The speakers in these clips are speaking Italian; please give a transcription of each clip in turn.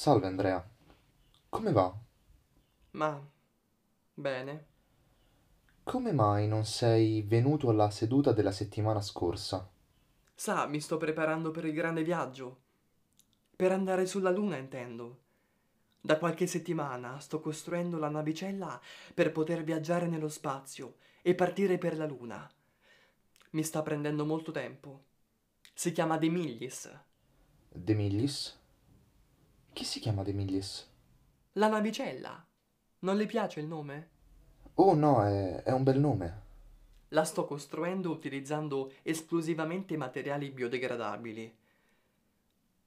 Salve Andrea, come va? Ma bene. Come mai non sei venuto alla seduta della settimana scorsa? Sa, mi sto preparando per il grande viaggio. Per andare sulla Luna, intendo. Da qualche settimana sto costruendo la navicella per poter viaggiare nello spazio e partire per la Luna. Mi sta prendendo molto tempo. Si chiama De Millis. De Millis? Chi si chiama De Millis? La navicella. Non le piace il nome? Oh no, è, è un bel nome. La sto costruendo utilizzando esclusivamente materiali biodegradabili.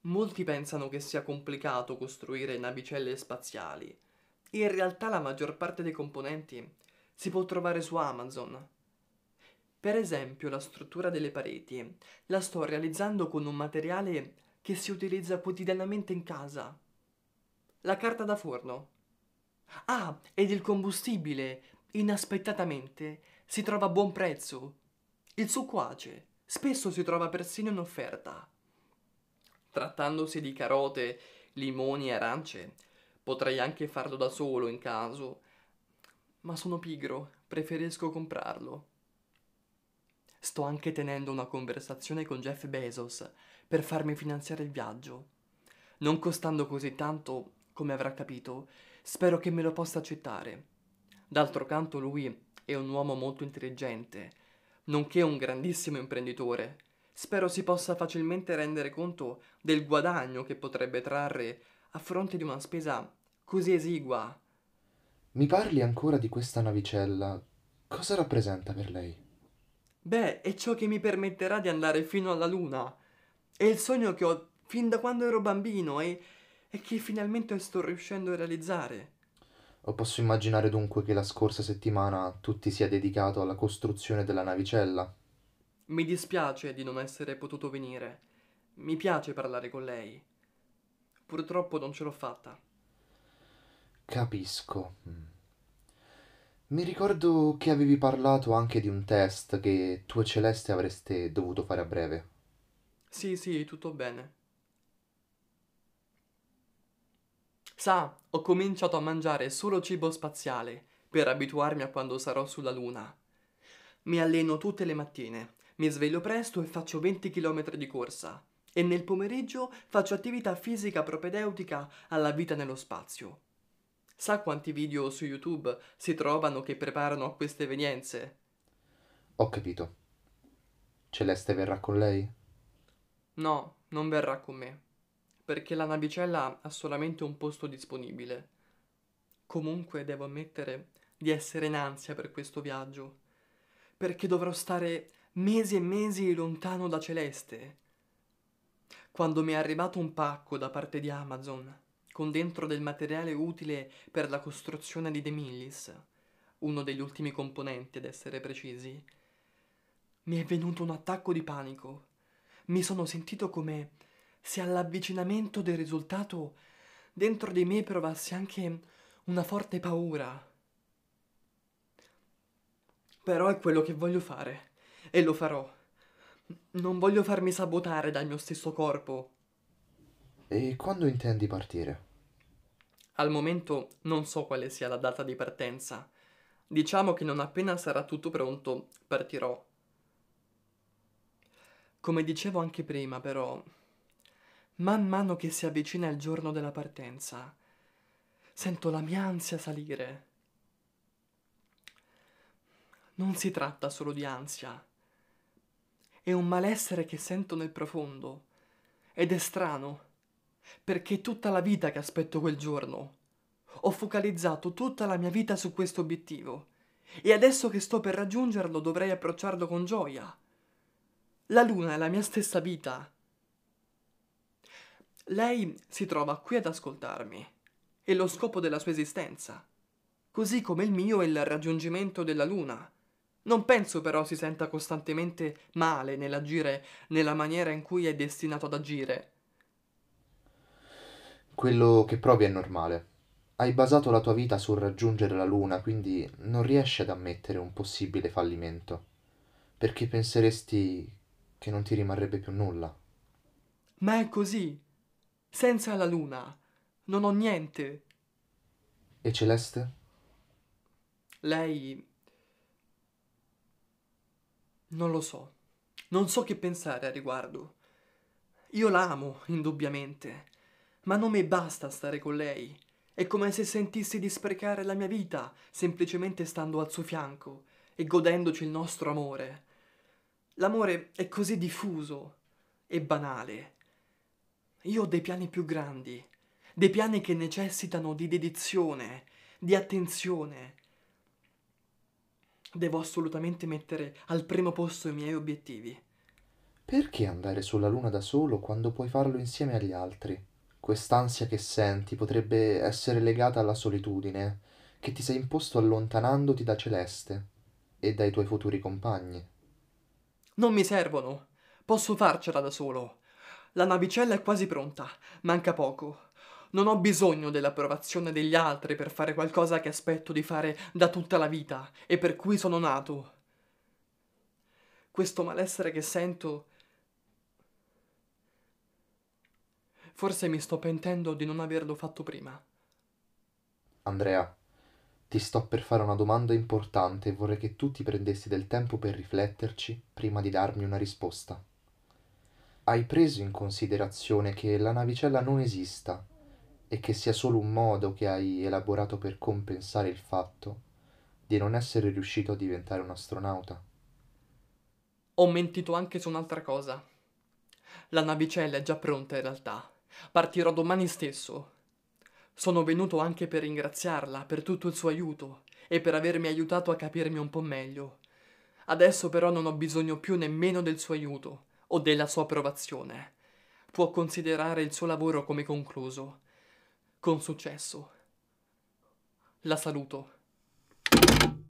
Molti pensano che sia complicato costruire navicelle spaziali. In realtà la maggior parte dei componenti si può trovare su Amazon. Per esempio, la struttura delle pareti la sto realizzando con un materiale che si utilizza quotidianamente in casa. La carta da forno. Ah, ed il combustibile, inaspettatamente, si trova a buon prezzo. Il succo ace, spesso si trova persino in offerta. Trattandosi di carote, limoni e arance, potrei anche farlo da solo in caso, ma sono pigro, preferisco comprarlo. Sto anche tenendo una conversazione con Jeff Bezos per farmi finanziare il viaggio. Non costando così tanto, come avrà capito, spero che me lo possa accettare. D'altro canto lui è un uomo molto intelligente, nonché un grandissimo imprenditore. Spero si possa facilmente rendere conto del guadagno che potrebbe trarre a fronte di una spesa così esigua. Mi parli ancora di questa navicella? Cosa rappresenta per lei? Beh, è ciò che mi permetterà di andare fino alla luna. È il sogno che ho fin da quando ero bambino e, e che finalmente sto riuscendo a realizzare. O posso immaginare dunque che la scorsa settimana tu ti sia dedicato alla costruzione della navicella? Mi dispiace di non essere potuto venire. Mi piace parlare con lei. Purtroppo non ce l'ho fatta. Capisco. Mi ricordo che avevi parlato anche di un test che tu e Celeste avreste dovuto fare a breve. Sì, sì, tutto bene. Sa, ho cominciato a mangiare solo cibo spaziale per abituarmi a quando sarò sulla Luna. Mi alleno tutte le mattine, mi sveglio presto e faccio 20 km di corsa. E nel pomeriggio faccio attività fisica propedeutica alla vita nello spazio. Sa quanti video su YouTube si trovano che preparano a queste evenienze? Ho capito. Celeste verrà con lei? No, non verrà con me, perché la navicella ha solamente un posto disponibile. Comunque devo ammettere di essere in ansia per questo viaggio, perché dovrò stare mesi e mesi lontano da Celeste. Quando mi è arrivato un pacco da parte di Amazon, con dentro del materiale utile per la costruzione di The Millis, uno degli ultimi componenti ad essere precisi, mi è venuto un attacco di panico. Mi sono sentito come se all'avvicinamento del risultato dentro di me provassi anche una forte paura. Però è quello che voglio fare e lo farò. Non voglio farmi sabotare dal mio stesso corpo. E quando intendi partire? Al momento non so quale sia la data di partenza. Diciamo che non appena sarà tutto pronto, partirò. Come dicevo anche prima, però, man mano che si avvicina il giorno della partenza, sento la mia ansia salire. Non si tratta solo di ansia, è un malessere che sento nel profondo ed è strano, perché tutta la vita che aspetto quel giorno. Ho focalizzato tutta la mia vita su questo obiettivo e adesso che sto per raggiungerlo dovrei approcciarlo con gioia. La luna è la mia stessa vita. Lei si trova qui ad ascoltarmi. È lo scopo della sua esistenza. Così come il mio è il raggiungimento della luna. Non penso però si senta costantemente male nell'agire nella maniera in cui è destinato ad agire. Quello che provi è normale. Hai basato la tua vita sul raggiungere la luna, quindi non riesci ad ammettere un possibile fallimento, perché penseresti che non ti rimarrebbe più nulla. Ma è così. Senza la luna Non ho niente. E Celeste? Lei... Non lo so. Non so che pensare a riguardo. Io l'amo, indubbiamente, ma non mi basta stare con lei. È come se sentissi di sprecare la mia vita semplicemente stando al suo fianco e godendoci il nostro amore. L'amore è così diffuso e banale. Io ho dei piani più grandi, dei piani che necessitano di dedizione, di attenzione. Devo assolutamente mettere al primo posto i miei obiettivi. Perché andare sulla Luna da solo quando puoi farlo insieme agli altri? Quest'ansia che senti potrebbe essere legata alla solitudine che ti sei imposto allontanandoti da Celeste e dai tuoi futuri compagni. Non mi servono. Posso farcela da solo. La navicella è quasi pronta. Manca poco. Non ho bisogno dell'approvazione degli altri per fare qualcosa che aspetto di fare da tutta la vita e per cui sono nato. Questo malessere che sento... Forse mi sto pentendo di non averlo fatto prima. Andrea, ti sto per fare una domanda importante e vorrei che tu ti prendessi del tempo per rifletterci prima di darmi una risposta. Hai preso in considerazione che la navicella non esista e che sia solo un modo che hai elaborato per compensare il fatto di non essere riuscito a diventare un astronauta? Ho mentito anche su un'altra cosa. La navicella è già pronta in realtà. Partirò domani stesso. Sono venuto anche per ringraziarla per tutto il suo aiuto e per avermi aiutato a capirmi un po' meglio. Adesso però non ho bisogno più nemmeno del suo aiuto o della sua approvazione. Può considerare il suo lavoro come concluso. Con successo. La saluto.